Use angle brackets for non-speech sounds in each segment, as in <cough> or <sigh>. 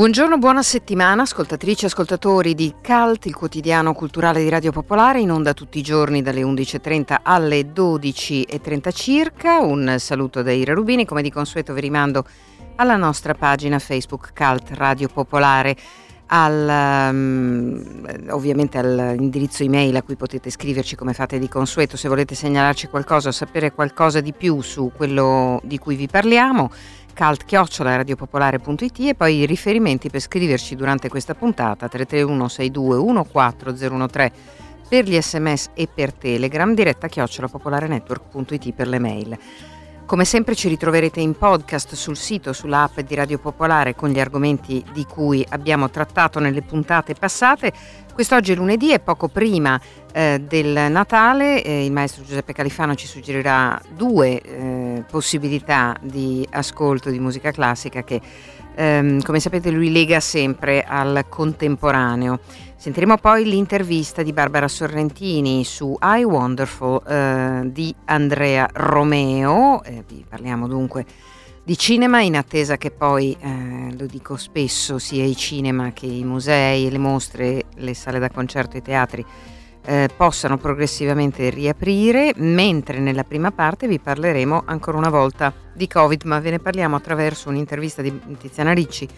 Buongiorno, buona settimana, ascoltatrici e ascoltatori di CALT, il quotidiano culturale di Radio Popolare, in onda tutti i giorni dalle 11.30 alle 12.30 circa. Un saluto da Ira Rubini, come di consueto vi rimando alla nostra pagina Facebook CALT Radio Popolare, al, um, ovviamente all'indirizzo email a cui potete scriverci come fate di consueto se volete segnalarci qualcosa o sapere qualcosa di più su quello di cui vi parliamo cult-radiopopolare.it e poi i riferimenti per scriverci durante questa puntata 331 62 14013 per gli sms e per telegram diretta chiocciolapopolarenetwork.it per le mail. Come sempre ci ritroverete in podcast sul sito, sull'app di Radio Popolare con gli argomenti di cui abbiamo trattato nelle puntate passate. Quest'oggi è lunedì e poco prima eh, del Natale eh, il maestro Giuseppe Califano ci suggerirà due eh, possibilità di ascolto di musica classica che ehm, come sapete lui lega sempre al contemporaneo. Sentiremo poi l'intervista di Barbara Sorrentini su I Wonderful eh, di Andrea Romeo, eh, vi parliamo dunque di cinema in attesa che poi, eh, lo dico spesso, sia i cinema che i musei, le mostre, le sale da concerto i teatri eh, possano progressivamente riaprire, mentre nella prima parte vi parleremo ancora una volta di Covid, ma ve ne parliamo attraverso un'intervista di Tiziana Ricci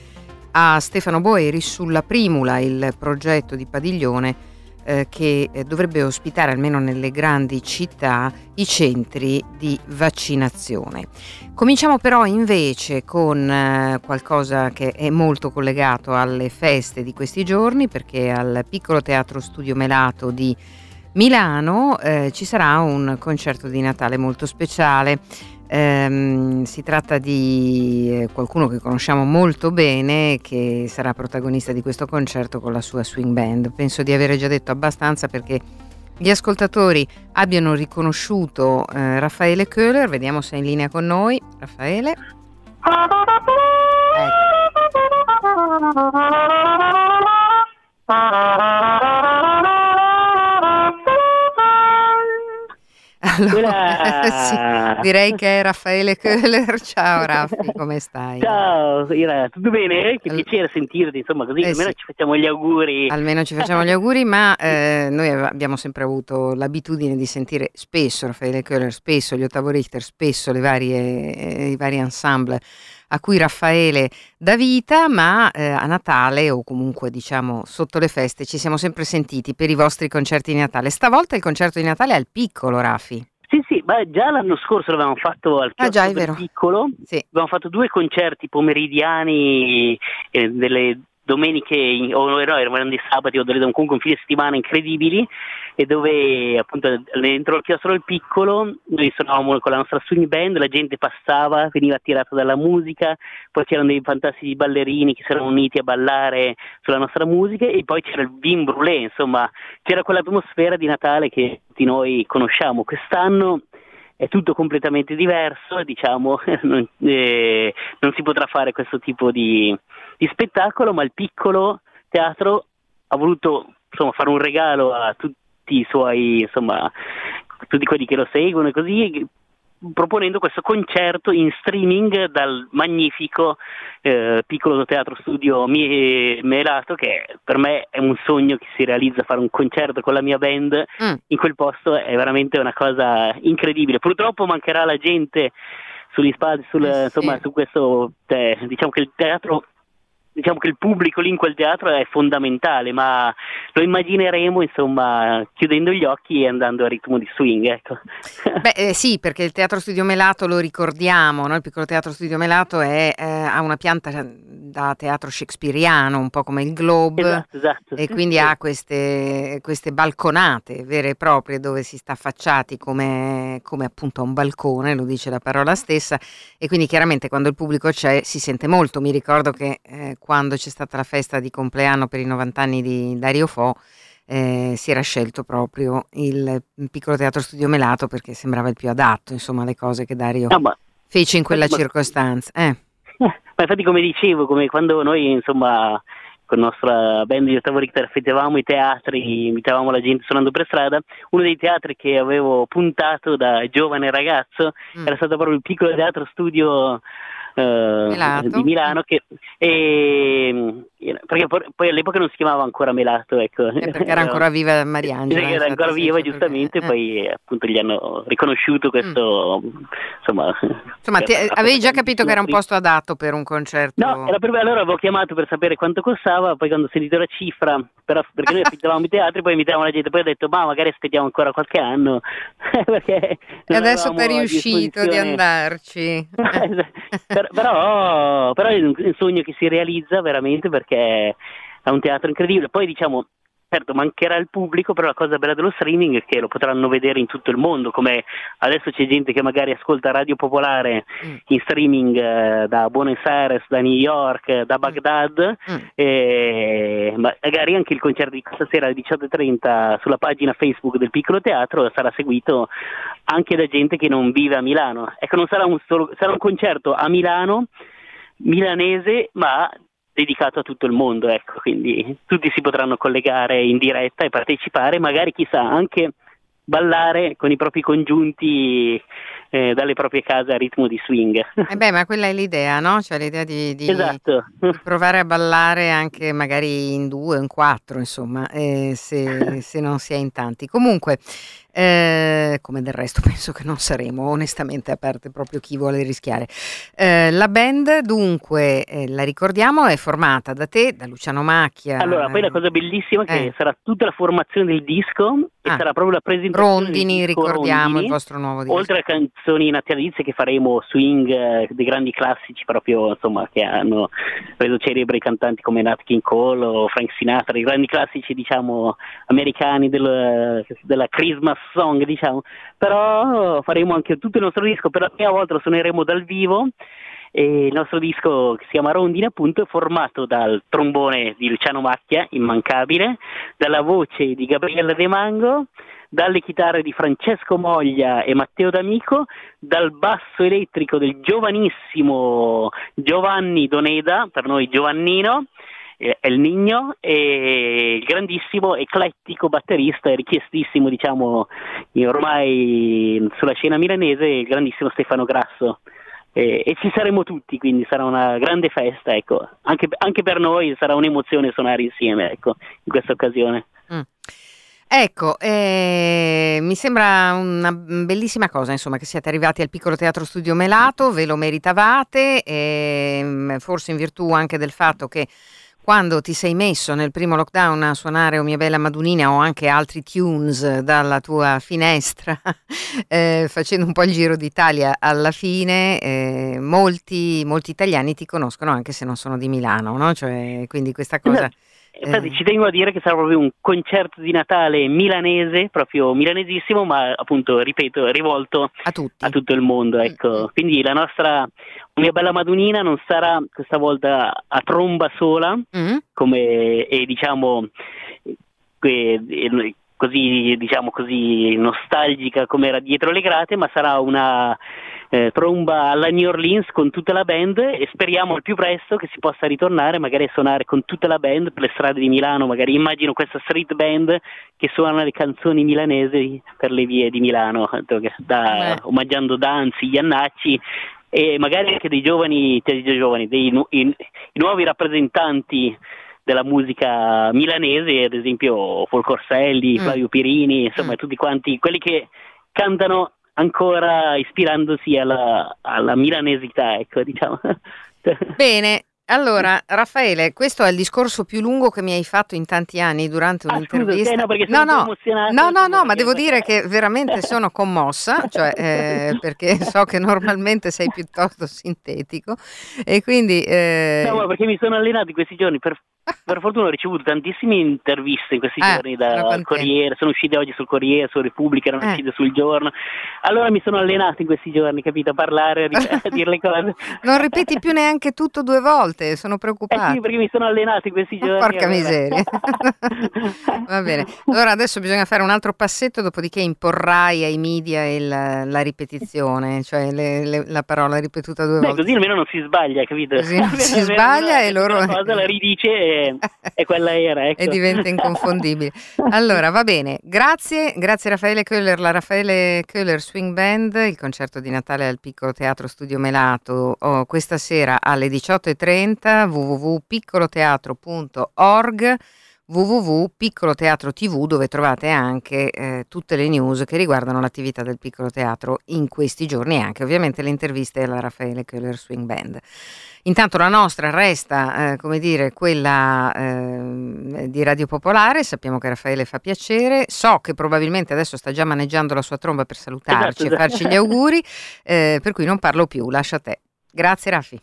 a Stefano Boeri sulla Primula, il progetto di Padiglione eh, che eh, dovrebbe ospitare almeno nelle grandi città i centri di vaccinazione. Cominciamo però invece con eh, qualcosa che è molto collegato alle feste di questi giorni perché al piccolo teatro Studio Melato di Milano eh, ci sarà un concerto di Natale molto speciale Ehm, si tratta di eh, qualcuno che conosciamo molto bene che sarà protagonista di questo concerto con la sua swing band. Penso di avere già detto abbastanza perché gli ascoltatori abbiano riconosciuto eh, Raffaele Köhler. Vediamo se è in linea con noi. Raffaele. Ecco. Allora, <laughs> sì, direi che è Raffaele Köhler. <laughs> Ciao Raffi, come stai? Ciao, Ira, tutto bene? Che piacere sentirti, insomma, così eh almeno sì. ci facciamo gli auguri. Almeno ci facciamo gli auguri, ma eh, noi abbiamo sempre avuto l'abitudine di sentire spesso Raffaele Köhler, spesso gli Ottavo Richter, spesso varie, eh, i vari ensemble a cui Raffaele dà vita, ma eh, a Natale o comunque diciamo sotto le feste ci siamo sempre sentiti per i vostri concerti di Natale. Stavolta il concerto di Natale è al piccolo, Raffi. Sì, sì, ma già l'anno scorso l'avevamo fatto al ah, già, piccolo, sì. abbiamo fatto due concerti pomeridiani eh, delle domeniche o no, erano dei sabati o delle, comunque un fine settimana incredibili e dove appunto dentro il chiostro del piccolo noi suonavamo con la nostra swing band, la gente passava, veniva attirata dalla musica, poi c'erano dei fantastici ballerini che si erano uniti a ballare sulla nostra musica e poi c'era il vin brûlé, insomma c'era quell'atmosfera di Natale che tutti noi conosciamo. Quest'anno è tutto completamente diverso, diciamo, <laughs> non, eh, non si potrà fare questo tipo di, di spettacolo, ma il piccolo teatro ha voluto insomma, fare un regalo a tutti i suoi, insomma, tutti quelli che lo seguono e così, proponendo questo concerto in streaming dal magnifico eh, piccolo teatro studio Melato che per me è un sogno che si realizza fare un concerto con la mia band mm. in quel posto è veramente una cosa incredibile purtroppo mancherà la gente sugli spazi, sul, eh sì. insomma, su questo, eh, diciamo che il teatro diciamo che il pubblico lì in quel teatro è fondamentale, ma lo immagineremo insomma chiudendo gli occhi e andando a ritmo di swing. Ecco. Beh eh, sì, perché il Teatro Studio Melato lo ricordiamo, no? il piccolo Teatro Studio Melato è, eh, ha una pianta da teatro shakespeariano, un po' come il Globe, esatto, esatto, e quindi sì. ha queste, queste, balconate vere e proprie dove si sta affacciati come, come appunto a un balcone, lo dice la parola stessa, e quindi chiaramente quando il pubblico c'è si sente molto. Mi ricordo che eh, quando c'è stata la festa di compleanno per i 90 anni di Dario Fo, eh, si era scelto proprio il piccolo teatro studio Melato perché sembrava il più adatto, insomma, alle cose che Dario no, ma, fece in quella ma, circostanza. Eh. <laughs> Ma infatti, come dicevo, come quando noi, insomma, con la nostra band di Ottavo Richter affettavamo i teatri, invitavamo la gente suonando per strada, uno dei teatri che avevo puntato da giovane ragazzo mm. era stato proprio il piccolo teatro studio eh, di Milano. che, e, perché poi all'epoca non si chiamava ancora Melato ecco. Eh, perché era ancora viva Mariangela era ancora viva giustamente perché, poi appunto gli hanno riconosciuto questo mm. insomma, insomma ti, <laughs> avevi già capito che era un posto adatto per un concerto? No era per allora avevo chiamato per sapere quanto costava poi quando ho sentito la cifra però, perché noi <laughs> affittavamo i teatri poi invitavamo la gente poi ho detto ma magari aspettiamo ancora qualche anno. <laughs> E adesso sei riuscito di andarci. Però, però è un sogno che si realizza veramente perché è un teatro incredibile. Poi diciamo, certo mancherà il pubblico, però la cosa bella dello streaming è che lo potranno vedere in tutto il mondo, come adesso c'è gente che magari ascolta Radio Popolare mm. in streaming eh, da Buenos Aires, da New York, da mm. Baghdad, mm. e magari anche il concerto di questa sera alle 18.30 sulla pagina Facebook del Piccolo Teatro sarà seguito anche da gente che non vive a Milano. Ecco, non sarà un, solo, sarà un concerto a Milano milanese, ma dedicato a tutto il mondo, ecco, quindi tutti si potranno collegare in diretta e partecipare, magari chissà anche ballare con i propri congiunti eh, dalle proprie case a ritmo di swing. Eh beh, ma quella è l'idea, no? Cioè l'idea di, di, esatto. di provare a ballare anche magari in due o in quattro, insomma, eh, se, <laughs> se, non si è in tanti. Comunque, eh, come del resto <laughs> penso che non saremo, onestamente, a parte proprio chi vuole rischiare. Eh, la band, dunque, eh, la ricordiamo, è formata da te, da Luciano Macchia. Allora, poi la cosa bellissima è che eh. sarà tutta la formazione del disco e ah. sarà proprio la presentazione Rondini, ricordiamo Rondini, il vostro nuovo disco. Oltre a canzoni natalizie che faremo swing eh, dei grandi classici proprio, insomma, che hanno reso celebri cantanti come Nat King Cole o Frank Sinatra, i grandi classici, diciamo, americani del, della Christmas song, diciamo, però faremo anche tutto il nostro disco, per la prima volta lo suoneremo dal vivo. E il nostro disco che si chiama Rondine appunto è formato dal trombone di Luciano Macchia, immancabile, dalla voce di Gabriele De Mango, dalle chitarre di Francesco Moglia e Matteo D'Amico, dal basso elettrico del giovanissimo Giovanni Doneda, per noi Giovannino, El Nino e il grandissimo eclettico batterista richiestissimo diciamo ormai sulla scena milanese il grandissimo Stefano Grasso e, e, ci saremo tutti quindi sarà una grande festa ecco. anche, anche, per noi sarà un'emozione suonare insieme ecco, in questa occasione mm. Ecco, eh, mi sembra una bellissima cosa, insomma, che siate arrivati al piccolo teatro studio Melato, ve lo meritavate, eh, forse in virtù anche del fatto che quando ti sei messo nel primo lockdown a suonare O mia bella Madunina o anche altri tunes dalla tua finestra, <laughs> eh, facendo un po' il giro d'Italia alla fine, eh, molti, molti, italiani ti conoscono anche se non sono di Milano, no? Cioè, quindi questa cosa... Esatto. Infatti eh. ci tengo a dire che sarà proprio un concerto di Natale milanese, proprio milanesissimo, ma appunto, ripeto, rivolto a, a tutto il mondo. Ecco. Mm. Quindi la nostra mia bella Madunina non sarà questa volta a tromba sola, mm. come e, diciamo e, così, diciamo così nostalgica come era dietro le grate, ma sarà una eh, tromba alla New Orleans con tutta la band e speriamo al più presto che si possa ritornare magari a suonare con tutta la band per le strade di Milano, magari immagino questa street band che suona le canzoni milanesi per le vie di Milano, da, omaggiando Danzi, Iannacci e magari anche dei giovani, cioè dei, giovani, dei nu- i, i nuovi rappresentanti della musica milanese, ad esempio Folcorselli, mm. Flavio Pirini, insomma mm. tutti quanti, quelli che cantano ancora ispirandosi alla, alla milanesità, ecco, diciamo. Bene, allora, Raffaele, questo è il discorso più lungo che mi hai fatto in tanti anni durante ah, un'intervista. Scusa, no, no, no, no, no, ma devo dire che veramente sono commossa, cioè, <laughs> eh, perché so che normalmente sei piuttosto sintetico e quindi... Eh... No, perché mi sono allenato in questi giorni per <laughs> per fortuna ho ricevuto tantissime interviste in questi eh, giorni dal Corriere, sono uscite oggi sul Corriere, su Repubblica, erano eh. uscite sul giorno. Allora mi sono allenato in questi giorni, capito, a parlare, a, dire <laughs> le cose. Non ripeti più neanche tutto due volte, sono preoccupato. Eh sì, perché mi sono allenato in questi giorni. Porca allora. miseria. <laughs> Va bene. Allora adesso bisogna fare un altro passetto, dopodiché imporrai ai media il, la ripetizione, cioè le, le, la parola ripetuta due Beh, volte. Così almeno non si sbaglia, capito? Così non <laughs> si sbaglia e loro... La cosa la ridice e, <laughs> quella era. Ecco. E diventa inconfondibile. Allora, va bene. Grazie, grazie Raffaele Köhler, la Raffaele Köhler Swing Band, il concerto di Natale al Piccolo Teatro Studio Melato oh, questa sera alle 18.30 www.piccoloteatro.org www.piccolo teatro tv dove trovate anche eh, tutte le news che riguardano l'attività del piccolo teatro in questi giorni e anche ovviamente le interviste alla Raffaele Köhler Swing Band. Intanto la nostra resta, eh, come dire, quella eh, di Radio Popolare, sappiamo che Raffaele fa piacere, so che probabilmente adesso sta già maneggiando la sua tromba per salutarci esatto, e farci gli auguri, eh, per cui non parlo più, lascia a te. Grazie Raffi.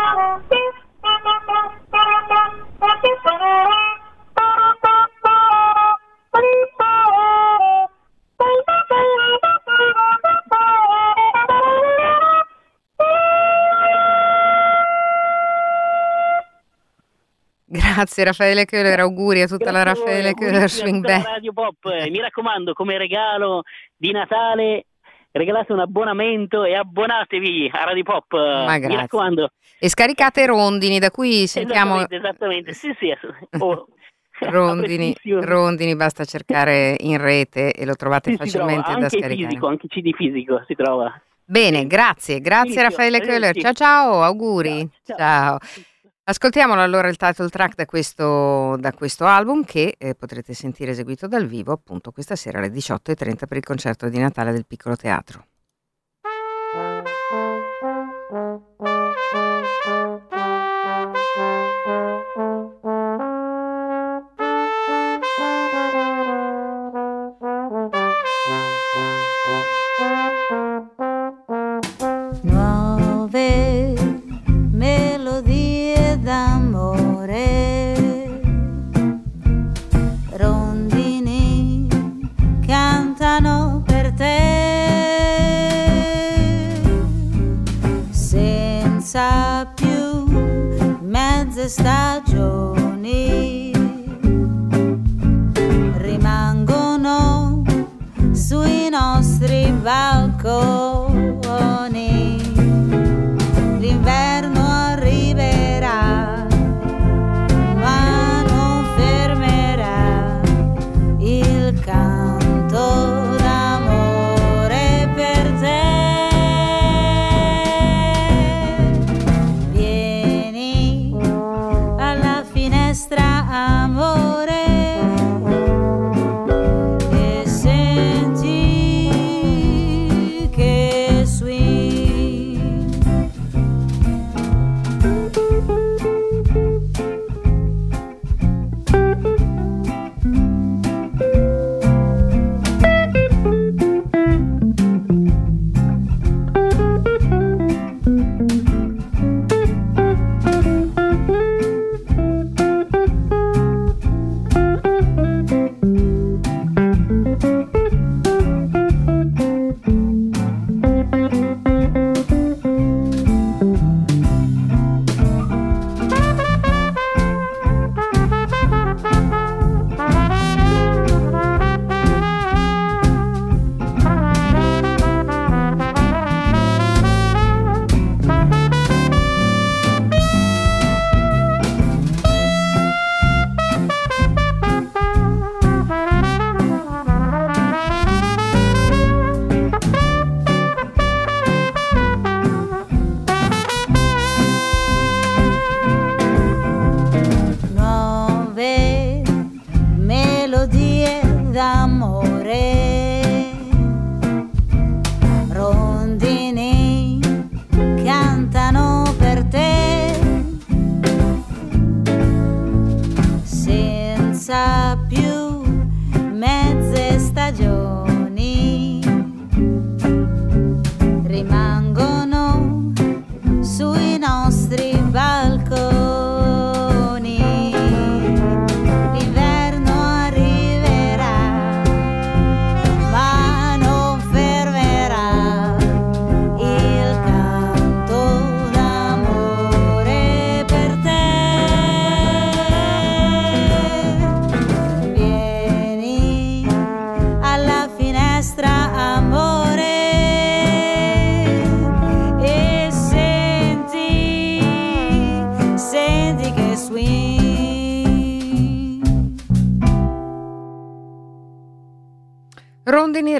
Grazie Raffaele Köhler, auguri a tutta Grazie la Raffaele Köhler Swing Band. Radio Pop, mi raccomando come regalo di Natale regalate un abbonamento e abbonatevi a Radio Pop, Ma mi raccomando. E scaricate rondini, da cui sentiamo... Esattamente, esattamente. sì sì. Oh. <laughs> <laughs> Rondini, rondini, basta cercare in rete e lo trovate sì, facilmente da scaricare. Anche fisico, anche CD fisico si trova. Bene, grazie, grazie Raffaele Köhler. Ciao ciao, auguri. ciao. ciao. Ascoltiamolo allora il title track da questo, da questo album che eh, potrete sentire eseguito dal vivo appunto questa sera alle 18.30 per il concerto di Natale del Piccolo Teatro.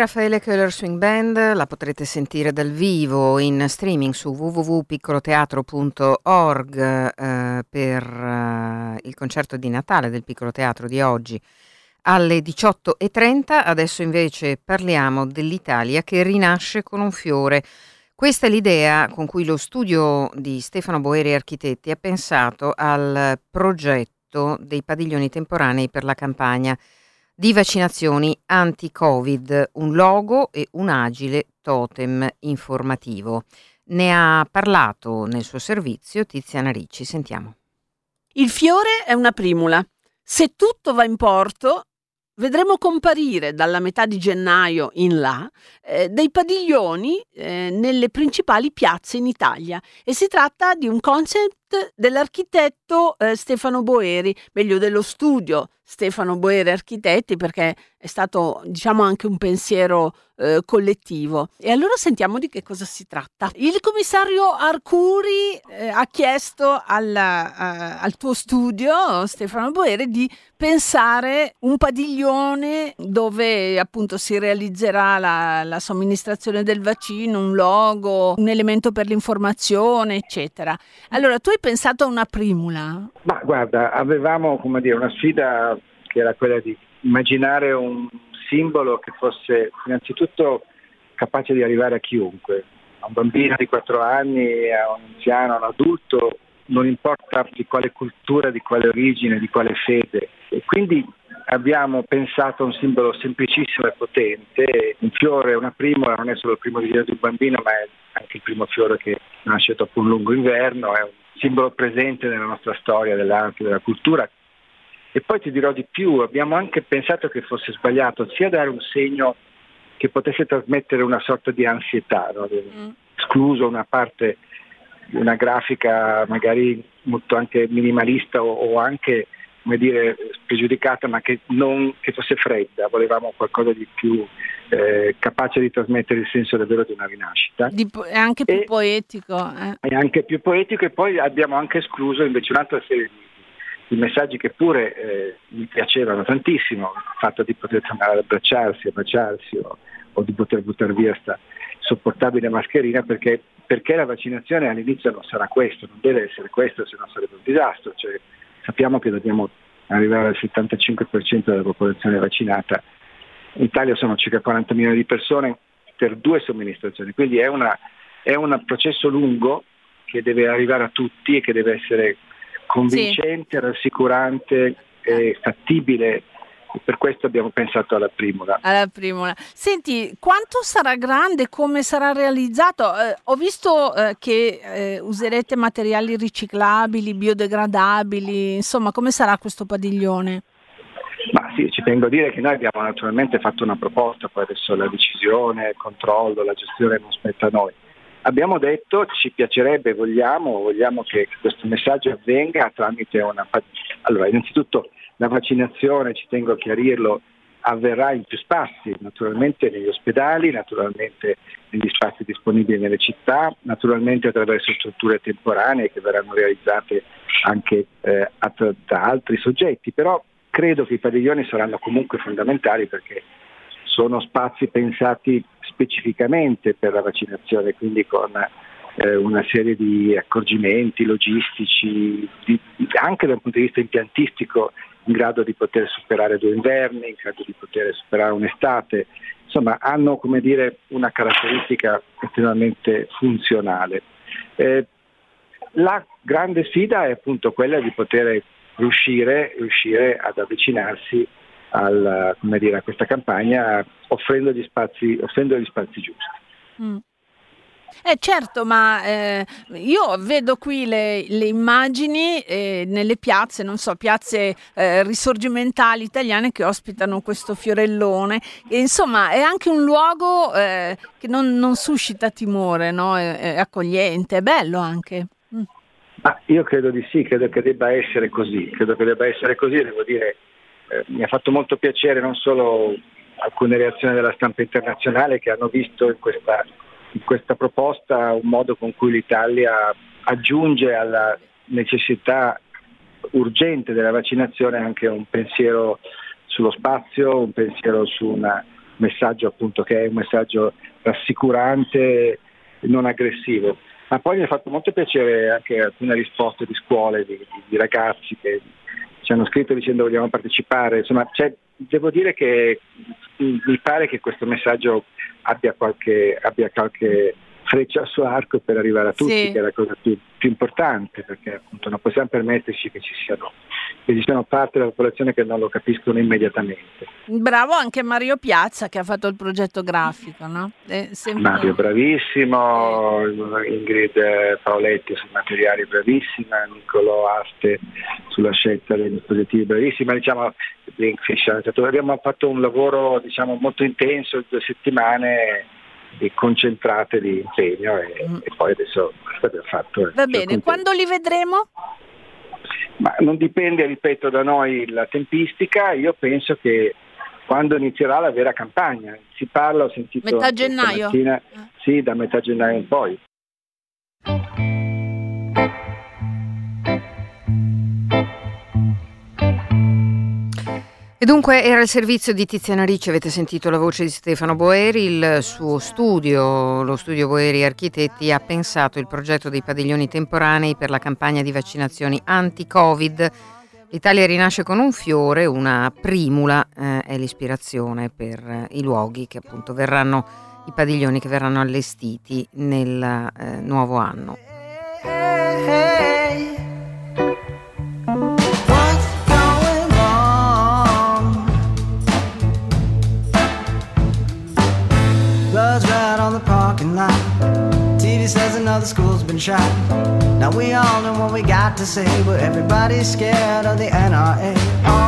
Raffaele Köhler Swing Band la potrete sentire dal vivo in streaming su www.piccoloteatro.org eh, per eh, il concerto di Natale del Piccolo Teatro di oggi alle 18.30. Adesso invece parliamo dell'Italia che rinasce con un fiore. Questa è l'idea con cui lo studio di Stefano Boeri Architetti ha pensato al progetto dei padiglioni temporanei per la campagna di vaccinazioni anti-Covid, un logo e un agile totem informativo. Ne ha parlato nel suo servizio Tiziana Ricci. Sentiamo. Il fiore è una primula. Se tutto va in porto, vedremo comparire dalla metà di gennaio in là eh, dei padiglioni eh, nelle principali piazze in Italia e si tratta di un concept dell'architetto eh, Stefano Boeri, meglio dello studio Stefano Boeri Architetti perché è stato diciamo anche un pensiero eh, collettivo. E allora sentiamo di che cosa si tratta. Il commissario Arcuri eh, ha chiesto alla, uh, al tuo studio, Stefano Boeri, di pensare un padiglione dove appunto si realizzerà la, la somministrazione del vaccino, un logo, un elemento per l'informazione, eccetera. Allora, tu hai pensato a una primula? Ma guarda, avevamo come dire, una sfida che era quella di immaginare un simbolo che fosse innanzitutto capace di arrivare a chiunque, a un bambino di 4 anni, a un anziano, a un adulto, non importa di quale cultura, di quale origine, di quale fede. E quindi abbiamo pensato a un simbolo semplicissimo e potente, un fiore, una primola, non è solo il primo disegno di un bambino, ma è anche il primo fiore che nasce dopo un lungo inverno, è un simbolo presente nella nostra storia dell'arte, della cultura, e poi ti dirò di più, abbiamo anche pensato che fosse sbagliato sia dare un segno che potesse trasmettere una sorta di ansietà, no? mm. escluso una parte una grafica magari molto anche minimalista o, o anche come dire, spregiudicata, ma che, non, che fosse fredda, volevamo qualcosa di più eh, capace di trasmettere il senso davvero di una rinascita. Di, è anche più e, poetico. Eh. È anche più poetico e poi abbiamo anche escluso invece un'altra serie di i messaggi che pure eh, mi piacevano tantissimo, il fatto di poter tornare ad abbracciarsi, a baciarsi o, o, di poter buttare via questa sopportabile mascherina perché, perché, la vaccinazione all'inizio non sarà questo, non deve essere questo, se no sarebbe un disastro. Cioè, sappiamo che dobbiamo arrivare al 75% della popolazione vaccinata. In Italia sono circa 40 milioni di persone per due somministrazioni, quindi è, una, è un processo lungo che deve arrivare a tutti e che deve essere convincente, sì. rassicurante e fattibile per questo abbiamo pensato alla Primula. Alla Primula. Senti, quanto sarà grande, come sarà realizzato? Eh, ho visto eh, che eh, userete materiali riciclabili, biodegradabili, insomma, come sarà questo padiglione? Sì, ci tengo a dire che noi abbiamo naturalmente fatto una proposta, poi adesso la decisione, il controllo, la gestione non spetta a noi. Abbiamo detto ci piacerebbe, vogliamo, vogliamo che questo messaggio avvenga tramite una... Allora, innanzitutto la vaccinazione, ci tengo a chiarirlo, avverrà in più spazi, naturalmente negli ospedali, naturalmente negli spazi disponibili nelle città, naturalmente attraverso strutture temporanee che verranno realizzate anche eh, da altri soggetti, però credo che i padiglioni saranno comunque fondamentali perché sono spazi pensati specificamente per la vaccinazione, quindi con eh, una serie di accorgimenti logistici, di, anche dal punto di vista impiantistico, in grado di poter superare due inverni, in grado di poter superare un'estate, insomma hanno dire, una caratteristica estremamente funzionale. Eh, la grande sfida è appunto quella di poter riuscire, riuscire ad avvicinarsi al, dire, a questa campagna offrendo gli spazi, offrendo gli spazi giusti. Mm. Eh certo, ma eh, io vedo qui le, le immagini eh, nelle piazze, non so, piazze eh, risorgimentali italiane che ospitano questo fiorellone. E, insomma, è anche un luogo eh, che non, non, suscita timore, no? è, è, accogliente, è bello anche. Ah, io credo di sì, credo che debba essere così, credo che debba essere così, devo dire eh, mi ha fatto molto piacere non solo alcune reazioni della stampa internazionale che hanno visto in questa, in questa proposta un modo con cui l'Italia aggiunge alla necessità urgente della vaccinazione anche un pensiero sullo spazio, un pensiero su una messaggio appunto che è un messaggio rassicurante, non aggressivo. Ma poi mi ha fatto molto piacere anche alcune risposte di scuole, di, di ragazzi che ci hanno scritto dicendo vogliamo partecipare, insomma cioè, devo dire che mi pare che questo messaggio abbia qualche, abbia qualche freccia al suo arco per arrivare a tutti, sì. che è la cosa più, più, importante, perché appunto non possiamo permetterci che ci siano che ci siano parte della popolazione che non lo capiscono immediatamente. Bravo anche Mario Piazza che ha fatto il progetto grafico, no? Sempre... Mario bravissimo, Ingrid Paoletti sui materiali bravissima, Niccolò Aste sulla scelta dei dispositivi bravissima, diciamo abbiamo fatto un lavoro diciamo, molto intenso, due settimane e concentrate di impegno e, mm. e poi adesso questo abbiamo fatto. Va bene, quando li vedremo? Ma non dipende, ripeto, da noi la tempistica, io penso che quando inizierà la vera campagna, si parla, ho sentito... Metà gennaio? Sì, da metà gennaio in poi. E dunque era il servizio di Tiziana Ricci, avete sentito la voce di Stefano Boeri, il suo studio, lo studio Boeri Architetti, ha pensato il progetto dei padiglioni temporanei per la campagna di vaccinazioni anti-Covid. L'Italia rinasce con un fiore, una primula eh, è l'ispirazione per i luoghi che appunto verranno, i padiglioni che verranno allestiti nel eh, nuovo anno. Shot. Now we all know what we got to say, but everybody's scared of the NRA.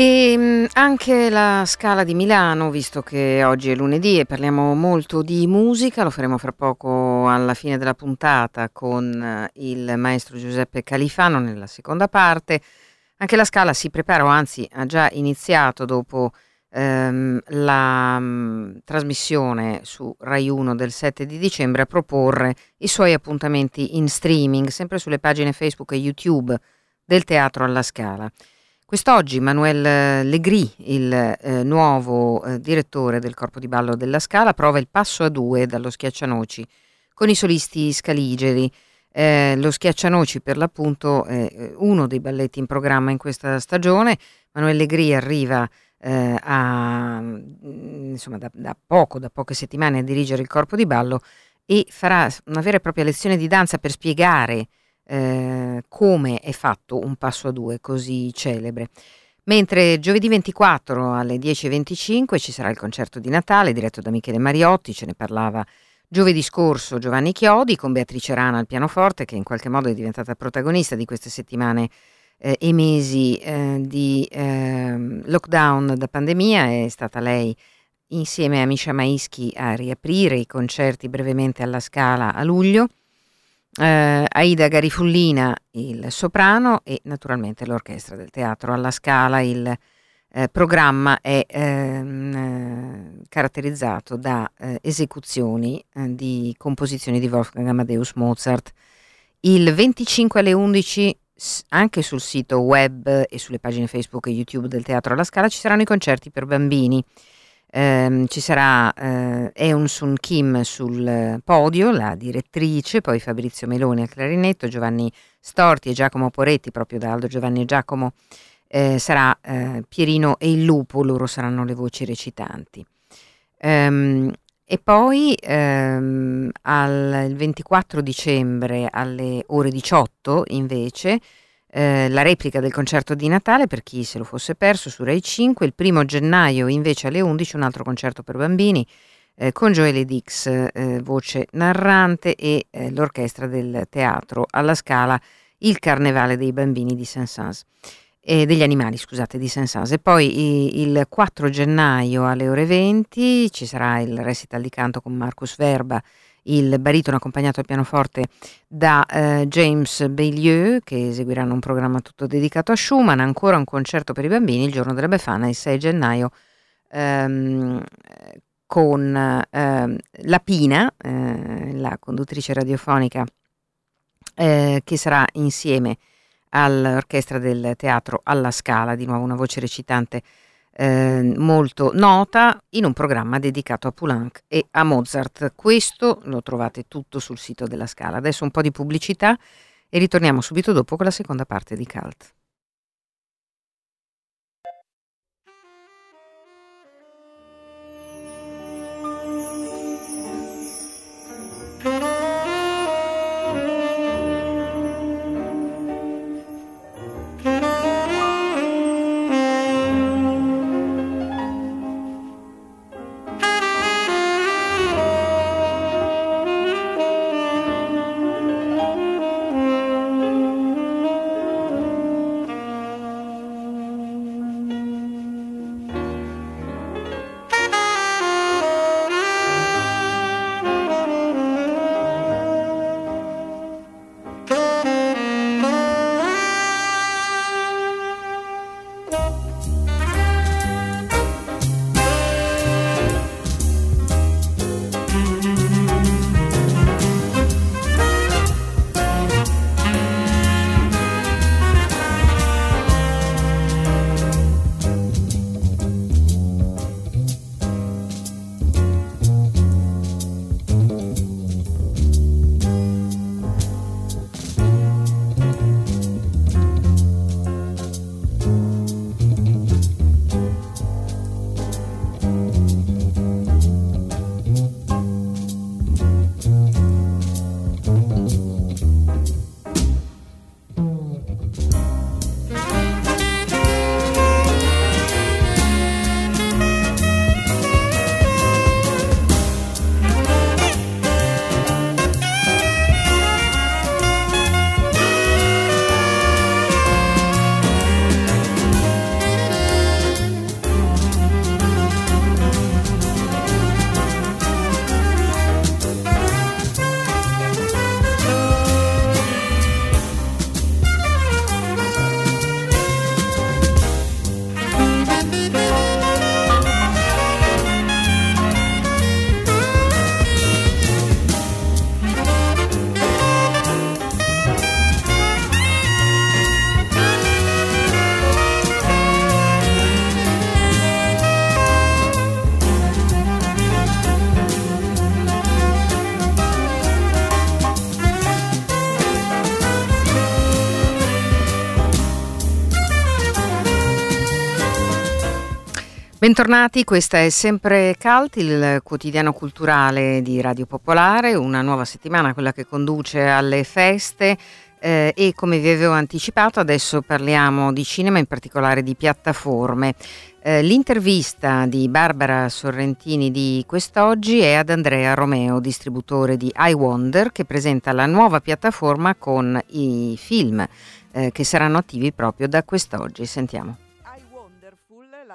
E mm, anche la Scala di Milano, visto che oggi è lunedì e parliamo molto di musica, lo faremo fra poco alla fine della puntata con eh, il maestro Giuseppe Califano nella seconda parte. Anche la Scala si prepara, o anzi ha già iniziato dopo ehm, la mh, mm, trasmissione su Rai 1 del 7 di dicembre a proporre i suoi appuntamenti in streaming, sempre sulle pagine Facebook e YouTube del Teatro alla Scala. Quest'oggi Manuel Legri, il eh, nuovo eh, direttore del corpo di ballo della Scala, prova il passo a due dallo Schiaccianoci con i solisti scaligeri. Eh, lo Schiaccianoci per l'appunto è uno dei balletti in programma in questa stagione. Manuel Legri arriva eh, a, mm, insomma, da, da poco, da poche settimane a dirigere il corpo di ballo e farà una vera e propria lezione di danza per spiegare eh, come è fatto un passo a due così celebre. Mentre giovedì 24 alle 10.25 ci sarà il concerto di Natale diretto da Michele Mariotti, ce ne parlava giovedì scorso Giovanni Chiodi con Beatrice Rana al pianoforte che in qualche modo è diventata protagonista di queste settimane eh, e mesi eh, di eh, lockdown da pandemia, è stata lei insieme a Misha Maischi a riaprire i concerti brevemente alla Scala a luglio eh, Aida Garifullina il soprano e naturalmente l'orchestra del teatro alla Scala. Il eh, programma è ehm, eh, caratterizzato da eh, esecuzioni eh, di composizioni di Wolfgang Amadeus Mozart. Il 25 alle 11 anche sul sito web e sulle pagine Facebook e YouTube del Teatro alla Scala ci saranno i concerti per bambini. Eh, ci sarà eh, Eun Kim sul podio, la direttrice, poi Fabrizio Meloni al clarinetto, Giovanni Storti e Giacomo Poretti, proprio da Aldo Giovanni e Giacomo, eh, sarà eh, Pierino e il Lupo, loro saranno le voci recitanti. Um, e poi ehm, al 24 dicembre alle ore 18 invece eh, la replica del concerto di Natale per chi se lo fosse perso su Rai 5, il primo gennaio invece alle 11 un altro concerto per bambini eh, con Joelle Dix, eh, voce narrante e eh, l'orchestra del teatro alla Scala, il Carnevale dei bambini di Saint-Saëns. Eh, degli animali, scusate, di Saint-Saëns. E poi il 4 gennaio alle ore 20 ci sarà il recital di canto con Marcus Verba il baritono accompagnato al pianoforte da eh, James Baylieu che eseguiranno un programma tutto dedicato a Schumann, ancora un concerto per i bambini il giorno della Befana il 6 gennaio ehm, con ehm, la Pina, eh, la conduttrice radiofonica eh, che sarà insieme all'orchestra del teatro alla Scala, di nuovo una voce recitante eh, molto nota in un programma dedicato a Poulenc e a Mozart. Questo lo trovate tutto sul sito della Scala. Adesso un po' di pubblicità e ritorniamo subito dopo con la seconda parte di Cult. Bentornati, questa è sempre Cult, il quotidiano culturale di Radio Popolare, una nuova settimana, quella che conduce alle feste eh, e come vi avevo anticipato adesso parliamo di cinema, in particolare di piattaforme. Eh, l'intervista di Barbara Sorrentini di quest'oggi è ad Andrea Romeo, distributore di iWonder, che presenta la nuova piattaforma con i film eh, che saranno attivi proprio da quest'oggi. Sentiamo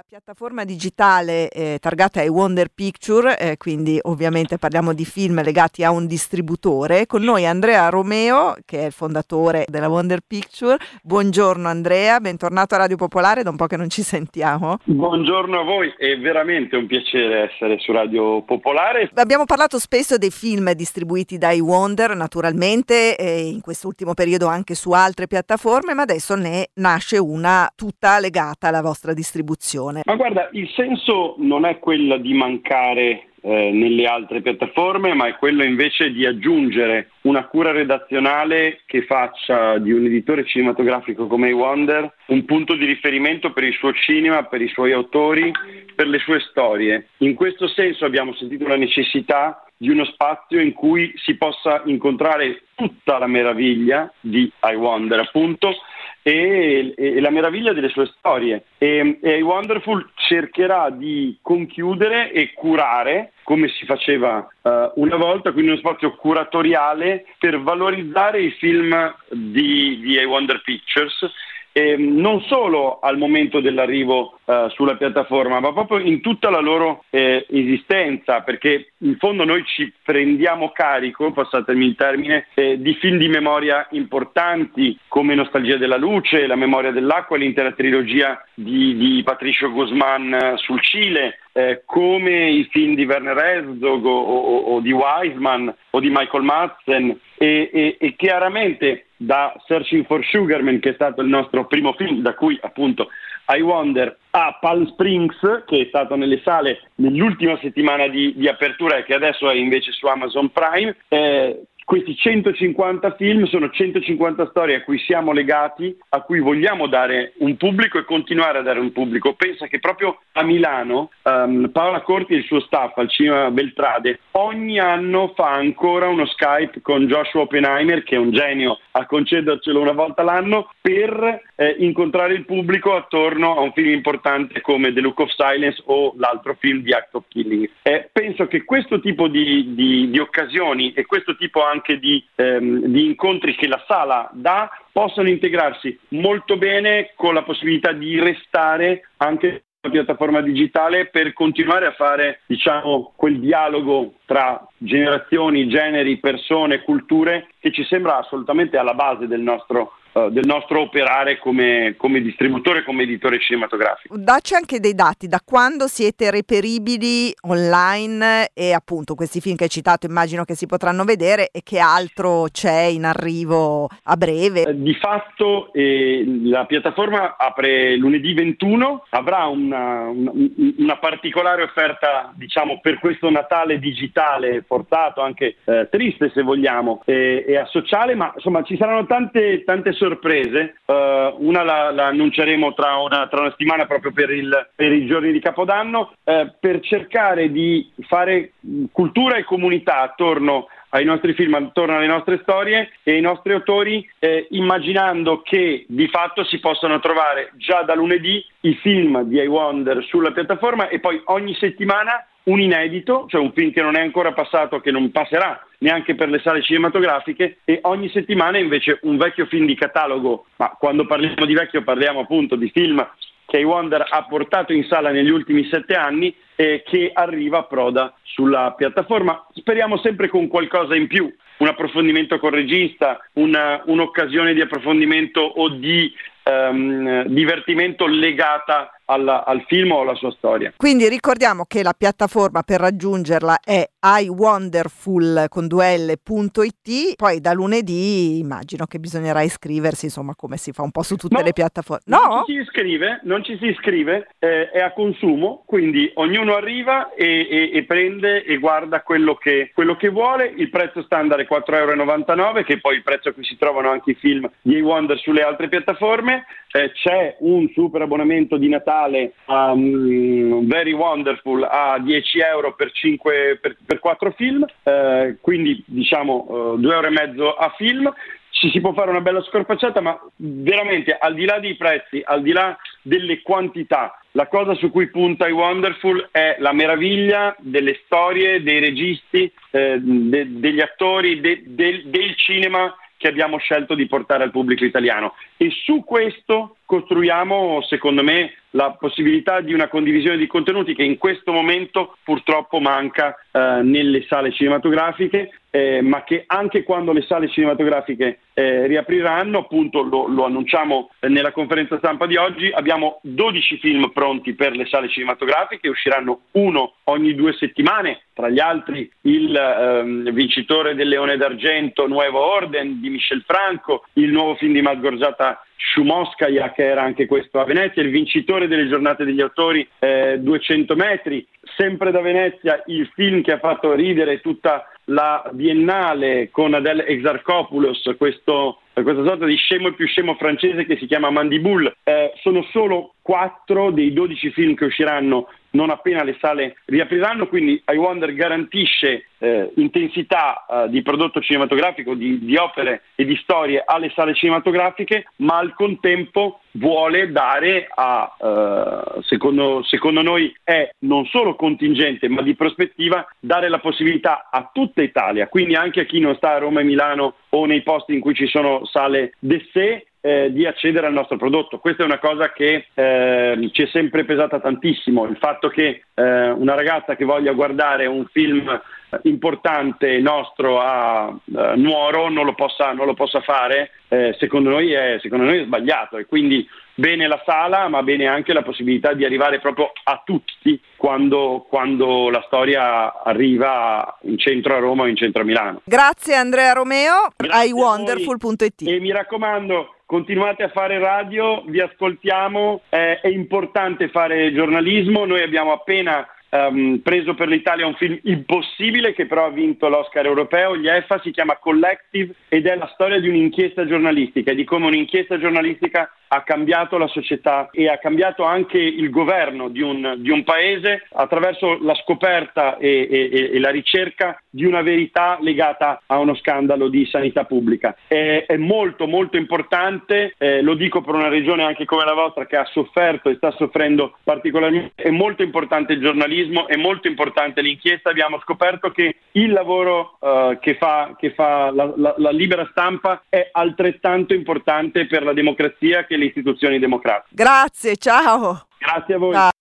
piattaforma digitale eh, targata ai Wonder Picture, eh, quindi ovviamente parliamo di film legati a un distributore. Con noi Andrea Romeo, che è il fondatore della Wonder Picture. Buongiorno Andrea, bentornato a Radio Popolare, da un po' che non ci sentiamo. Buongiorno a voi, è veramente un piacere essere su Radio Popolare. Abbiamo parlato spesso dei film distribuiti dai Wonder, naturalmente, in quest'ultimo periodo anche su altre piattaforme, ma adesso ne nasce una tutta legata alla vostra distribuzione. Ma guarda, il senso non è quello di mancare eh, nelle altre piattaforme, ma è quello invece di aggiungere una cura redazionale che faccia di un editore cinematografico come i Wonder un punto di riferimento per il suo cinema, per i suoi autori, per le sue storie. In questo senso abbiamo sentito la necessità di uno spazio in cui si possa incontrare tutta la meraviglia di I Wonder, appunto, e, e, la meraviglia delle sue storie. E, e Wonderful cercherà di conchiudere e curare, come si faceva uh, una volta, quindi uno spazio curatoriale per valorizzare i film di, di A Wonder Pictures eh, non solo al momento dell'arrivo eh, sulla piattaforma, ma proprio in tutta la loro eh, esistenza, perché in fondo noi ci prendiamo carico, passatemi il termine, eh, di film di memoria importanti come Nostalgia della luce, La memoria dell'acqua, l'intera trilogia di, di Patricio Guzman eh, sul Cile, eh, come i film di Werner Herzog o, o, o, di Wiseman o di Michael Madsen e, e, e chiaramente da Searching for Sugarman, che è stato il nostro primo film, da cui appunto I Wonder, a Palm Springs, che è stato nelle sale nell'ultima settimana di, di apertura e che adesso è invece su Amazon Prime. Eh, questi 150 film sono 150 storie a cui siamo legati, a cui vogliamo dare un pubblico e continuare a dare un pubblico. Pensa che proprio a Milano um, Paola Corti e il suo staff al cinema Beltrade ogni anno fa ancora uno Skype con Joshua Oppenheimer, che è un genio a concedercelo una volta l'anno, per eh, incontrare il pubblico attorno a un film importante come The Look of Silence o l'altro film di Act of Killing. Eh, penso che questo tipo di, di, di occasioni e questo tipo anche di, ehm, di incontri che la sala dà possano integrarsi molto bene con la possibilità di restare anche piattaforma digitale per continuare a fare diciamo, quel dialogo tra generazioni, generi, persone, culture che ci sembra assolutamente alla base del nostro eh, del nostro operare come, come distributore, come editore cinematografico. Dacci anche dei dati, da quando siete reperibili online e appunto questi film che hai citato immagino che si potranno vedere e che altro c'è in arrivo a breve? Eh, di fatto eh, la piattaforma apre lunedì 21, avrà una, una, una particolare offerta diciamo per questo Natale digitale forzato, anche eh, triste se vogliamo, e, e asociale, ma insomma ci saranno tante, tante sorprese, uh, una la, la annunceremo tra una, tra una, settimana proprio per, il, per, i giorni di Capodanno, uh, per cercare di fare cultura e comunità attorno ai nostri film, attorno alle nostre storie e ai nostri autori, eh, immaginando che di fatto si possano trovare già da lunedì i film di I Wonder sulla piattaforma e poi ogni settimana un inedito, cioè un film che non è ancora passato, che non passerà neanche per le sale cinematografiche e ogni settimana invece un vecchio film di catalogo, ma quando parliamo di vecchio parliamo appunto di film che i Wonder ha portato in sala negli ultimi sette anni e che arriva a proda sulla piattaforma. Speriamo sempre con qualcosa in più, un approfondimento con regista, una, un'occasione di approfondimento o di um, divertimento legata alla, al film o alla sua storia. Quindi ricordiamo che la piattaforma per raggiungerla è iwonderful con duelle.it, poi da lunedì immagino che bisognerà iscriversi, insomma come si fa un po' su tutte no, le piattaforme. No? Non ci si iscrive, non ci si iscrive, eh, è a consumo, quindi ognuno arriva e, e, e prende e guarda quello che, quello che, vuole, il prezzo standard è 4,99 euro, che è poi il prezzo a cui si trovano anche i film di A-Wonder sulle altre piattaforme, eh, c'è un super abbonamento di Natale um, Very Wonderful a 10 euro per, 5, per, per 4 film, eh, quindi diciamo eh, 2 euro e mezzo a film. Ci si può fare una bella scorpacciata, ma veramente al di là dei prezzi, al di là delle quantità, la cosa su cui punta i Wonderful è la meraviglia delle storie, dei registi, eh, de, degli attori, de, de, del cinema che abbiamo scelto di portare al pubblico italiano e su questo costruiamo, secondo me, la possibilità di una condivisione di contenuti che in questo momento purtroppo manca eh, nelle sale cinematografiche, eh, ma che anche quando le sale cinematografiche eh, riapriranno, appunto lo, lo annunciamo nella conferenza stampa di oggi, abbiamo 12 film pronti per le sale cinematografiche, usciranno uno ogni due settimane, tra gli altri il ehm, vincitore del Leone d'Argento Nuevo Orden di Michel Franco, il nuovo film di Margorzata Shumoskaya che era anche questo a Venezia, il vincitore delle giornate degli autori eh, 200 metri, sempre da Venezia il film che ha fatto ridere tutta la biennale con Adele Exarchopoulos, questo, questa sorta di scemo e più scemo francese che si chiama Mandibulle. Eh, sono solo quattro dei 12 film che usciranno non appena le sale riapriranno, quindi I Wonder garantisce eh, intensità eh, di prodotto cinematografico, di, di, opere e di storie alle sale cinematografiche, ma al contempo vuole dare a, eh, secondo, secondo noi è non solo contingente ma di prospettiva, dare la possibilità a tutta Italia, quindi anche a chi non sta a Roma e Milano o nei posti in cui ci sono sale de sé, eh, di accedere al nostro prodotto. Questa è una cosa che eh, ci è sempre pesata tantissimo, il fatto che eh, una ragazza che voglia guardare un film eh, importante nostro a uh, Nuoro non lo possa, non lo possa fare, eh, secondo noi, è, secondo, noi è, sbagliato e quindi bene la sala ma bene anche la possibilità di arrivare proprio a tutti quando, quando la storia arriva in centro a Roma o in centro a Milano. Grazie Andrea Romeo, Grazie iwonderful.it. E mi raccomando, continuate a fare radio, vi ascoltiamo, eh, è importante fare giornalismo, noi abbiamo appena um, preso per l'Italia un film impossibile che però ha vinto l'Oscar europeo, gli EFA, si chiama Collective ed è la storia di un'inchiesta giornalistica e di come un'inchiesta giornalistica ha cambiato la società e ha cambiato anche il governo di un, di un paese attraverso la scoperta e, e, e, la ricerca di una verità legata a uno scandalo di sanità pubblica. È, è molto molto importante, eh, lo dico per una regione anche come la vostra che ha sofferto e sta soffrendo particolarmente, è molto importante il giornalismo, è molto importante l'inchiesta, abbiamo scoperto che il lavoro uh, che fa, che fa la, la, la libera stampa è altrettanto importante per la democrazia che le istituzioni democratiche. Grazie, ciao. Grazie a voi. Ciao.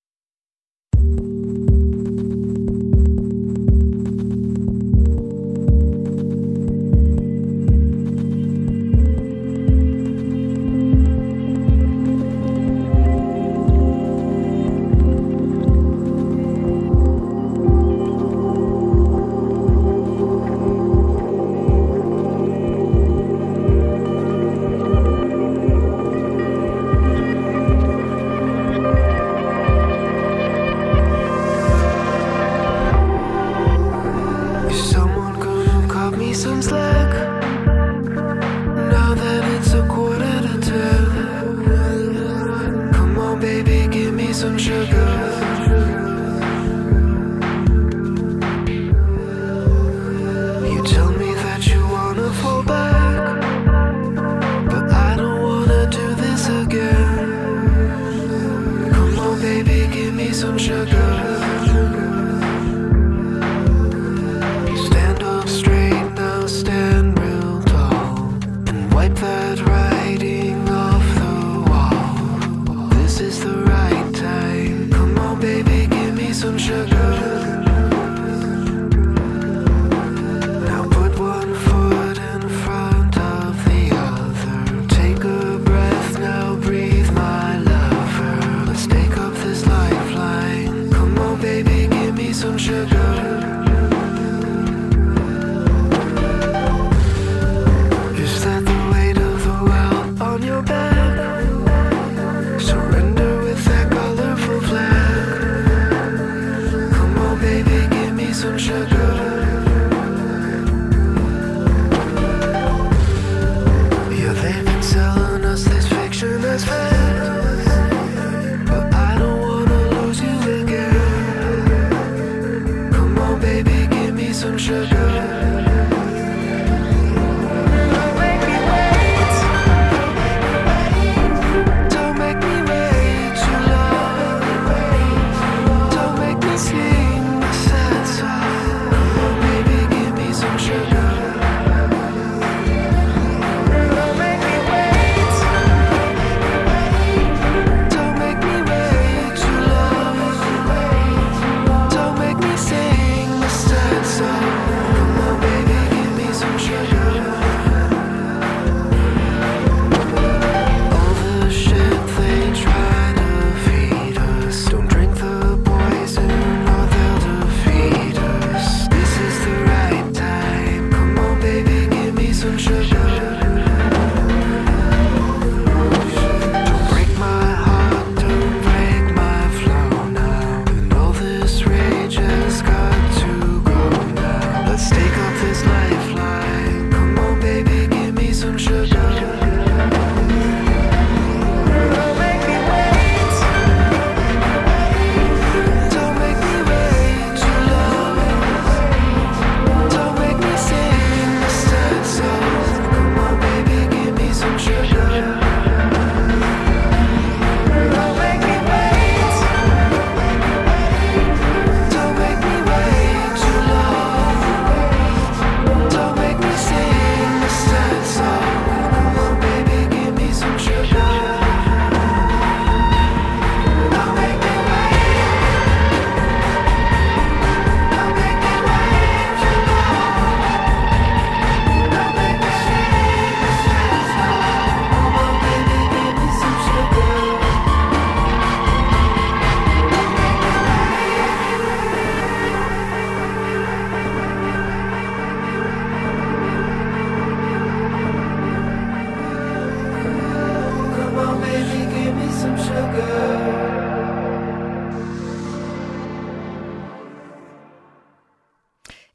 some sugar.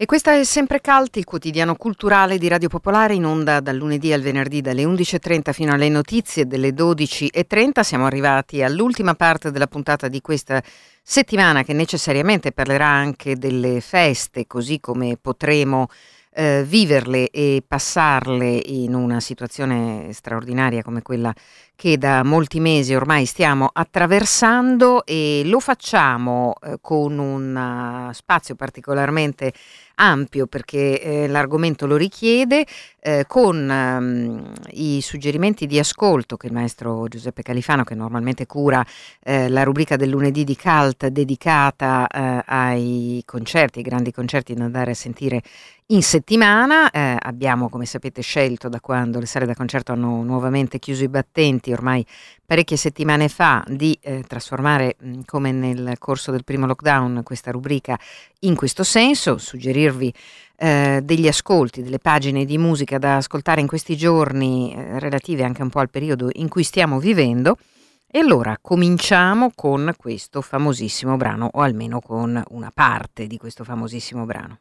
Questa è Sempre Calt, il quotidiano culturale di Radio Popolare in onda dal lunedì al venerdì dalle 11.30 fino alle notizie delle 12.30. Siamo arrivati all'ultima parte della puntata di questa settimana che necessariamente parlerà anche delle feste, così come potremo eh, viverle e passarle in una situazione straordinaria come quella che da molti mesi ormai stiamo attraversando e lo facciamo eh, con un uh, spazio particolarmente ampio perché eh, l'argomento lo richiede, eh, con um, i suggerimenti di ascolto che il maestro Giuseppe Califano, che normalmente cura eh, la rubrica del lunedì di Calt dedicata eh, ai concerti, ai grandi concerti da andare a sentire in settimana. Eh, abbiamo, come sapete, scelto da quando le sale da concerto hanno nuovamente chiuso i battenti, ormai parecchie settimane fa, di eh, trasformare, mh, come nel corso del primo lockdown, questa rubrica in questo senso, suggerirvi eh, degli ascolti, delle pagine di musica da ascoltare in questi giorni, eh, relative anche un po' al periodo in cui stiamo vivendo. E allora cominciamo con questo famosissimo brano, o almeno con una parte di questo famosissimo brano.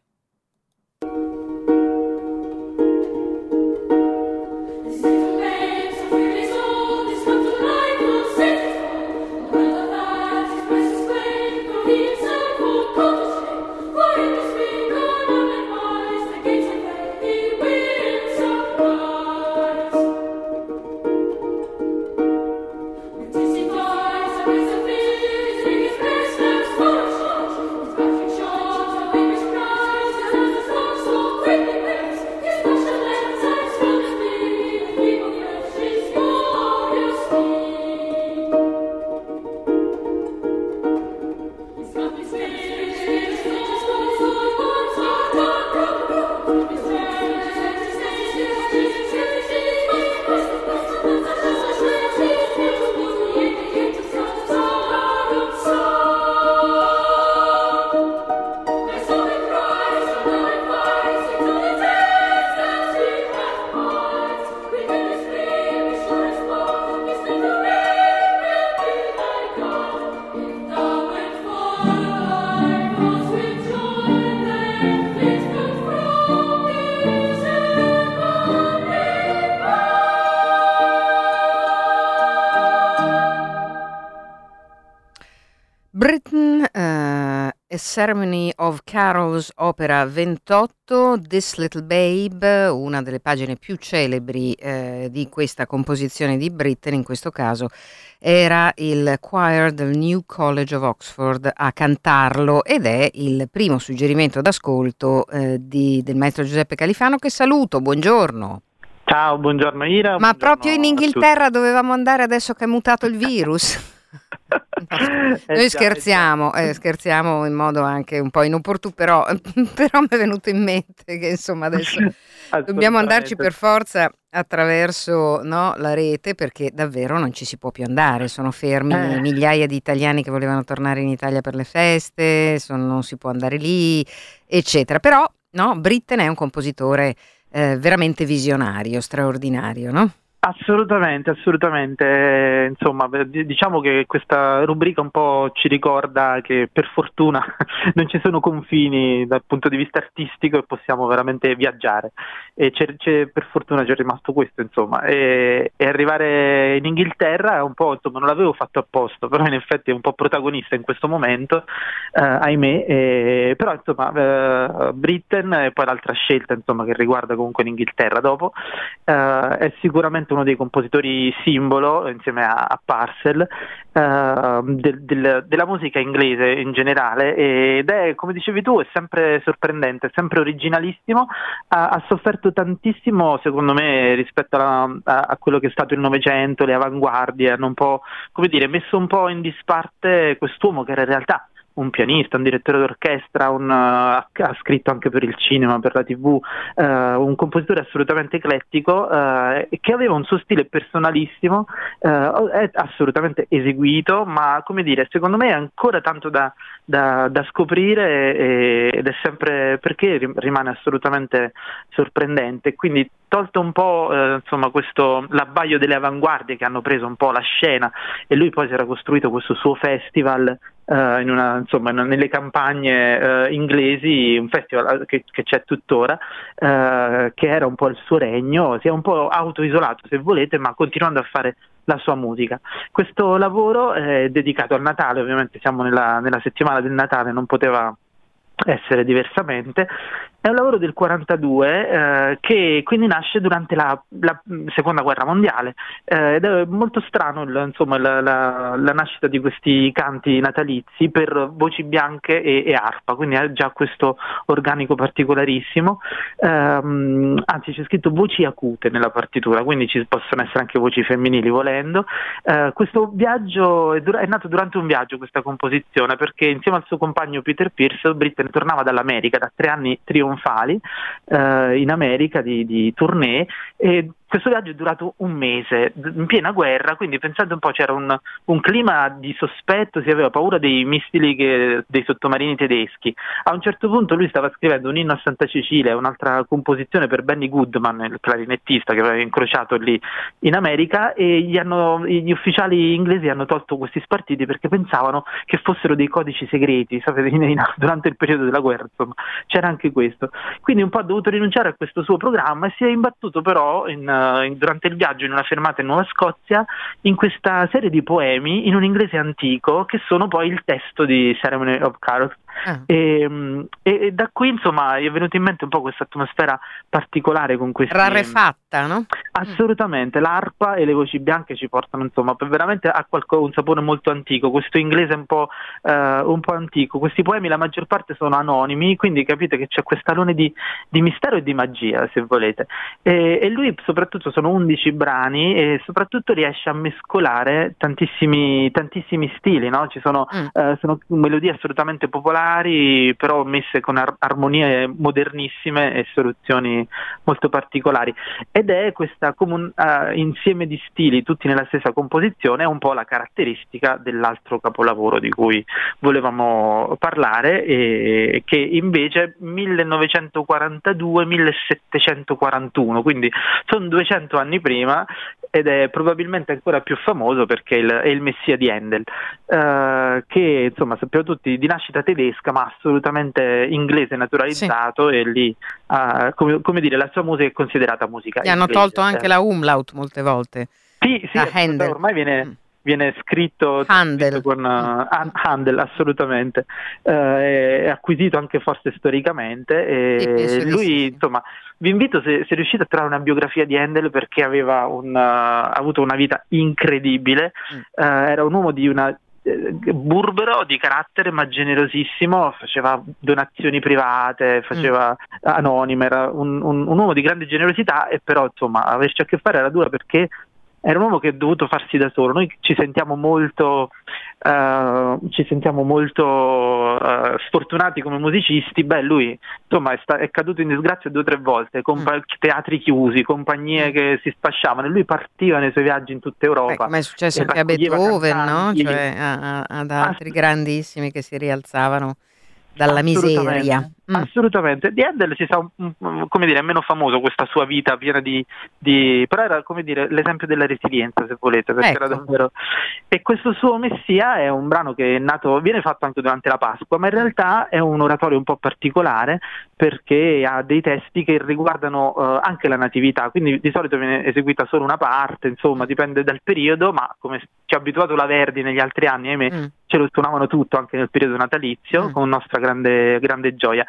Ceremony of Carols, opera 28, This Little Babe, una delle pagine più celebri eh, di questa composizione di Britten, in questo caso era il choir del New College of Oxford a cantarlo ed è il primo suggerimento d'ascolto eh, di, del maestro Giuseppe Califano che saluto, buongiorno. Ciao, buongiorno Ira. Ma buongiorno proprio in Inghilterra dovevamo andare adesso che è mutato il virus. <laughs> Noi eh, scherziamo, eh, scherziamo in modo anche un po' inopportuno, però, <laughs> però mi è venuto in mente che insomma adesso <laughs> dobbiamo andarci per forza attraverso no, la rete perché davvero non ci si può più andare, sono fermi eh. migliaia di italiani che volevano tornare in Italia per le feste, sono, non si può andare lì, eccetera. Però no, Britten è un compositore eh, veramente visionario, straordinario, no? Assolutamente, assolutamente. Insomma, diciamo che questa rubrica un po' ci ricorda che per fortuna <laughs> non ci sono confini dal punto di vista artistico e possiamo veramente viaggiare. E c'è, c'è, per fortuna ci è rimasto questo, insomma. E, e, arrivare in Inghilterra è un po', insomma, non l'avevo fatto apposta, però in effetti è un po' protagonista in questo momento, eh, ahimè. E, però, insomma, eh, Britain e poi l'altra scelta, insomma, che riguarda comunque l'Inghilterra dopo, eh, è sicuramente uno dei compositori simbolo insieme a, a Parcel uh, del, del, della musica inglese in generale. Ed è come dicevi tu è sempre sorprendente, è sempre originalissimo, ha, ha sofferto tantissimo secondo me rispetto alla, a, a, quello che è stato il Novecento, le avanguardie, hanno un po' come dire messo un po' in disparte quest'uomo che era in realtà un pianista, un direttore d'orchestra, un, uh, ha scritto anche per il cinema, per la tv, uh, un compositore assolutamente eclettico uh, che aveva un suo stile personalissimo, è assolutamente eseguito, ma come dire, secondo me è ancora tanto da, da, da scoprire e, ed è sempre perché rimane assolutamente sorprendente. Quindi tolto un po' eh, insomma, questo l'abbaglio delle avanguardie che hanno preso un po' la scena. E lui poi si era costruito questo suo festival in una, insomma, nelle campagne uh, inglesi, un festival che, che c'è tuttora, uh, che era un po' il suo regno, si è un po' autoisolato se volete, ma continuando a fare la sua musica. Questo lavoro è dedicato al Natale, ovviamente siamo nella, nella settimana del Natale, non poteva essere diversamente è un lavoro del 42 eh, che quindi nasce durante la, la seconda guerra mondiale eh, ed è molto strano il, insomma, la, la, la, nascita di questi canti natalizi per voci bianche e, e arpa, quindi ha già questo organico particolarissimo. Um, anzi c'è scritto voci acute nella partitura, quindi ci possono essere anche voci femminili volendo. Uh, questo viaggio è, dura- è, nato durante un viaggio questa composizione perché insieme al suo compagno Peter Pierce Britten tornava dall'America da tre anni trionfali trionfali eh, in America di, di tournée e questo viaggio è durato un mese, in piena guerra, quindi pensate un po' c'era un, un clima di sospetto, si aveva paura dei missili che, dei sottomarini tedeschi. A un certo punto lui stava scrivendo un inno a Santa Cecilia, un'altra composizione per Benny Goodman, il clarinettista che aveva incrociato lì in America e gli, hanno, gli ufficiali inglesi hanno tolto questi spartiti perché pensavano che fossero dei codici segreti, sapete, durante il periodo della guerra, insomma, c'era anche questo. Quindi un po' ha dovuto rinunciare a questo suo programma e si è imbattuto però in uh, durante il viaggio in una fermata in Nuova Scozia in questa serie di poemi in un inglese antico che sono poi il testo di Ceremony of Carols Ah. E, e, da qui insomma è venuta in mente un po' questa atmosfera particolare con questi rarefatta, no? Assolutamente, l'arpa e le voci bianche ci portano insomma veramente a qualcosa, un sapore molto antico, questo inglese un po', uh, un po', antico. Questi poemi la maggior parte sono anonimi, quindi capite che c'è quest'alone di, di mistero e di magia, se volete. E, e, lui soprattutto sono 11 brani e soprattutto riesce a mescolare tantissimi, tantissimi stili, no? Ci sono, mm. uh, sono melodie assolutamente popolari particolari, però messe con ar- armonie modernissime e soluzioni molto particolari. Ed è questo comun- uh, insieme di stili, tutti nella stessa composizione, è un po' la caratteristica dell'altro capolavoro di cui volevamo parlare, e che invece è 1942-1741, quindi sono 200 anni prima ed è probabilmente ancora più famoso perché è il Messia di Handel, uh, che insomma sappiamo tutti di nascita tedesca ma assolutamente inglese naturalizzato sì. e lì uh, come, come, dire la sua musica è considerata musica. Gli hanno tolto anche la umlaut molte volte. Sì, sì, ormai viene... Mm viene scritto, Handel. con uh, Handel, assolutamente, uh, è acquisito anche forse storicamente e lui sì. insomma vi invito se, se, riuscite a trovare una biografia di Handel perché aveva un, uh, avuto una vita incredibile, mm. era un uomo di una burbero di carattere ma generosissimo, faceva donazioni private, faceva mm. anonime, era un, un, un, uomo di grande generosità e però insomma averci a che fare era dura perché era un uomo che ha dovuto farsi da solo. Noi ci sentiamo molto, uh, ci sentiamo molto uh, sfortunati come musicisti. Beh, lui insomma è, sta- è, caduto in disgrazia due o tre volte, compa- mm. teatri chiusi, compagnie mm. che si spasciavano e lui partiva nei suoi viaggi in tutta Europa. Beh, come è successo anche a Beethoven, no? cioè, a, a, ad altri <laughs> grandissimi che si rialzavano dalla miseria. Mm. Assolutamente. Di Handel si sa, come dire, è meno famoso questa sua vita piena di, di... però era come dire l'esempio della resilienza, se volete, perché ecco. era davvero... E questo suo Messia è un brano che è nato, viene fatto anche durante la Pasqua, ma in realtà è un oratorio un po' particolare perché ha dei testi che riguardano uh, anche la natività, quindi di solito viene eseguita solo una parte, insomma, dipende dal periodo, ma come ci ha abituato la Verdi negli altri anni, ahimè, mm. ce lo suonavano tutto anche nel periodo natalizio, mm. con nostra grande, grande gioia.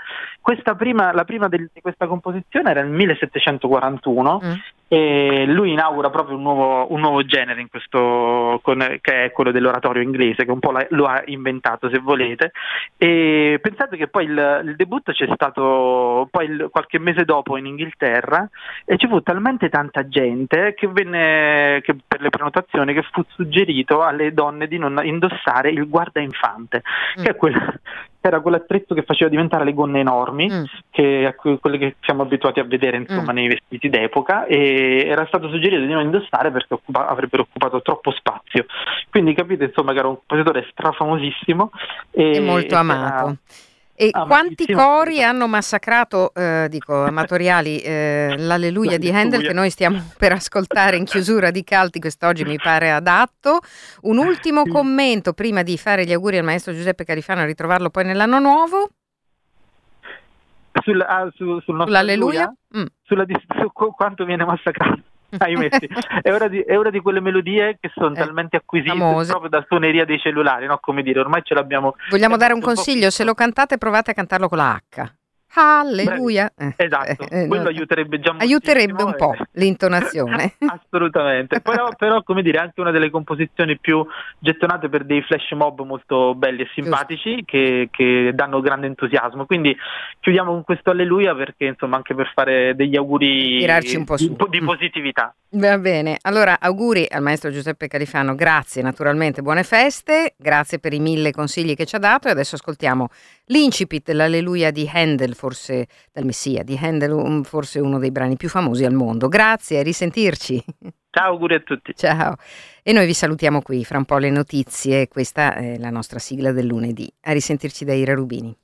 Prima, la prima del, di questa composizione era nel 1741 mm. E lui inaugura proprio un nuovo, un nuovo genere in questo, con, che è quello dell'oratorio inglese, che un po' la, lo ha inventato se volete. E pensate che poi il, il debutto c'è stato poi il, qualche mese dopo in Inghilterra e ci fu talmente tanta gente che venne che per le prenotazioni che fu suggerito alle donne di non indossare il guarda infante, mm. che è quel, era quell'attrezzo che faceva diventare le gonne enormi, mm. che, quelle che siamo abituati a vedere insomma, mm. nei vestiti d'epoca, e era stato suggerito di non indossare perché occupa, avrebbero occupato troppo spazio. Quindi capite insomma che era un compositore strafamosissimo e, e molto amato. Era, e ah, quanti cori hanno massacrato, eh, dico, amatoriali, eh, l'Alleluia di Handel che noi stiamo <laughs> per ascoltare in chiusura di Calti quest'oggi mi pare adatto. Un ultimo commento prima di fare gli auguri al maestro Giuseppe Carifano e ritrovarlo poi nell'anno nuovo. Sul, ah, su, sul Sull'Alleluia? Mm. Sulla, su quanto viene massacrato. <laughs> è, una di, è, una di, quelle melodie che sono eh, talmente acquisite famose. proprio da suoneria dei cellulari, no? Come dire, ormai ce l'abbiamo. Vogliamo dare un consiglio? Se lo cantate, provate a cantarlo con la H. Alleluia. Eh, esatto, eh, quello no, aiuterebbe già Aiuterebbe un po' <laughs> l'intonazione. <laughs> Assolutamente, però, però, come dire anche una delle composizioni più gettonate per dei flash mob molto belli e simpatici che, che, danno grande entusiasmo. Quindi chiudiamo con questo Alleluia perché insomma anche per fare degli auguri un po di, di, positività. Va bene, allora auguri al maestro Giuseppe Califano, grazie naturalmente, buone feste, grazie per i mille consigli che ci ha dato. E adesso ascoltiamo l'incipit, l'Alleluia di Handel, forse dal Messia, di Handel, forse uno dei brani più famosi al mondo. Grazie, a risentirci. Ciao, auguri a tutti. Ciao. E noi vi salutiamo qui, fra un po' le notizie, questa è la nostra sigla del lunedì. A risentirci da Ira Rubini.